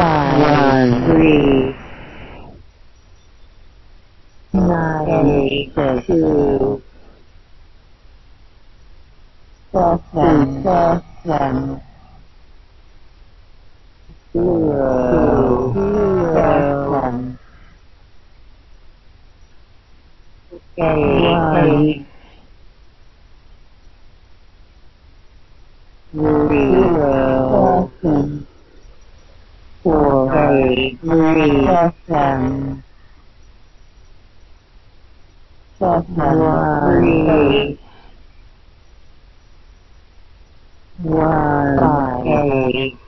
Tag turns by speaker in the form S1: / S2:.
S1: five, three, nine, eight, two, seven, seven, zero, zero, eight, zero, seven, four, eight, three, seven, seven, three, one, eight,